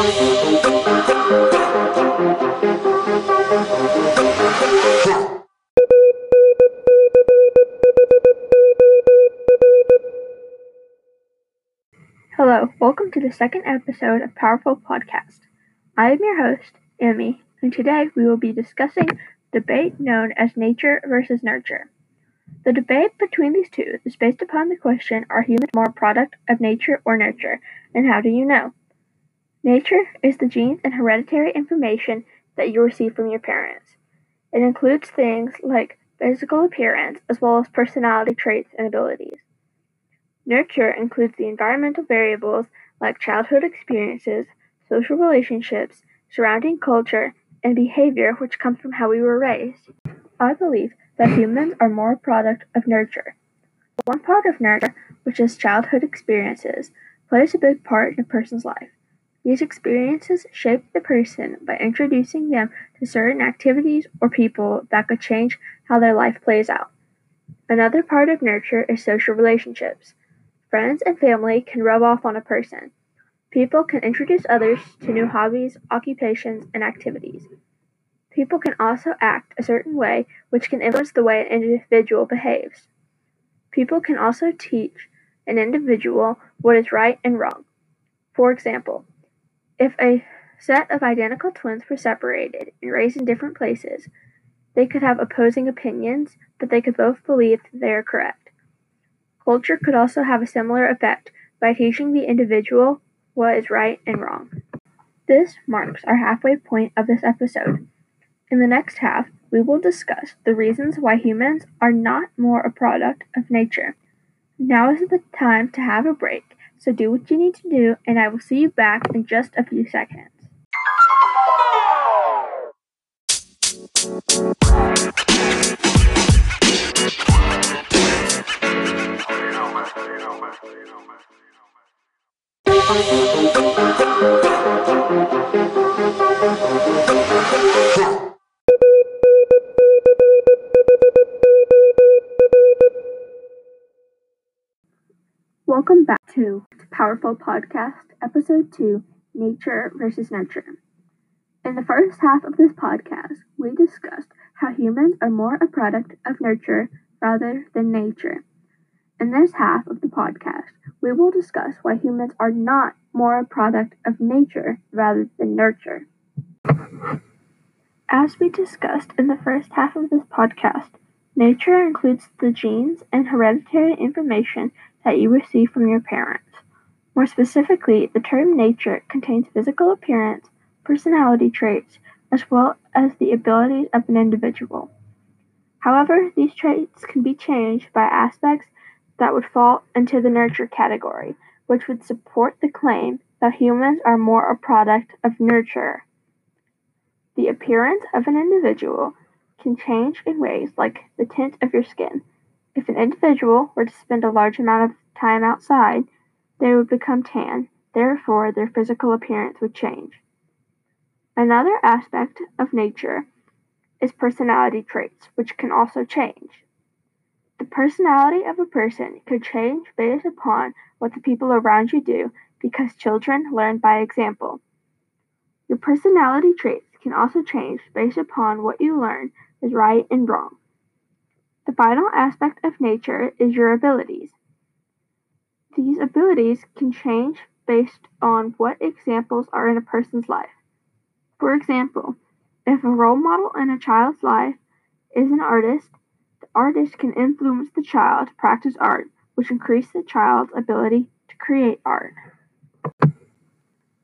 Hello, welcome to the second episode of Powerful Podcast. I am your host, Emmy, and today we will be discussing the debate known as nature versus nurture. The debate between these two is based upon the question Are humans more a product of nature or nurture, and how do you know? Nature is the genes and hereditary information that you receive from your parents. It includes things like physical appearance as well as personality traits and abilities. Nurture includes the environmental variables like childhood experiences, social relationships, surrounding culture, and behavior which comes from how we were raised. I believe that humans are more a product of nurture. One part of nurture, which is childhood experiences, plays a big part in a person's life. These experiences shape the person by introducing them to certain activities or people that could change how their life plays out. Another part of nurture is social relationships. Friends and family can rub off on a person. People can introduce others to new hobbies, occupations, and activities. People can also act a certain way which can influence the way an individual behaves. People can also teach an individual what is right and wrong. For example, if a set of identical twins were separated and raised in different places, they could have opposing opinions, but they could both believe that they are correct. Culture could also have a similar effect by teaching the individual what is right and wrong. This marks our halfway point of this episode. In the next half, we will discuss the reasons why humans are not more a product of nature. Now is the time to have a break, so do what you need to do, and I will see you back in just a few seconds. Welcome back to Powerful Podcast, Episode 2 Nature versus Nurture. In the first half of this podcast, we discussed how humans are more a product of nurture rather than nature. In this half of the podcast, we will discuss why humans are not more a product of nature rather than nurture. As we discussed in the first half of this podcast, nature includes the genes and hereditary information that you receive from your parents. More specifically, the term nature contains physical appearance, personality traits, as well as the abilities of an individual. However, these traits can be changed by aspects that would fall into the nurture category, which would support the claim that humans are more a product of nurture. The appearance of an individual can change in ways like the tint of your skin, if an individual were to spend a large amount of time outside, they would become tan, therefore, their physical appearance would change. Another aspect of nature is personality traits, which can also change. The personality of a person could change based upon what the people around you do because children learn by example. Your personality traits can also change based upon what you learn is right and wrong. The final aspect of nature is your abilities. These abilities can change based on what examples are in a person's life. For example, if a role model in a child's life is an artist, the artist can influence the child to practice art, which increases the child's ability to create art.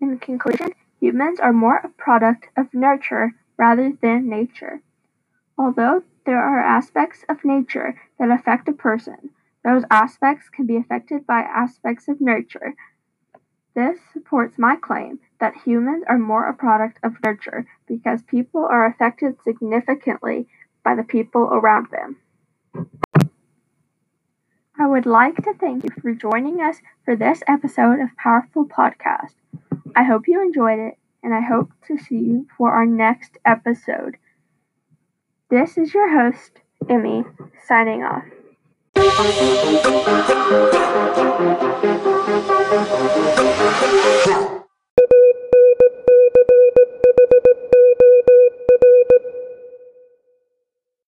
In conclusion, humans are more a product of nurture rather than nature. Although there are aspects of nature that affect a person. Those aspects can be affected by aspects of nurture. This supports my claim that humans are more a product of nurture because people are affected significantly by the people around them. I would like to thank you for joining us for this episode of Powerful Podcast. I hope you enjoyed it, and I hope to see you for our next episode. This is your host, Emmy, signing off.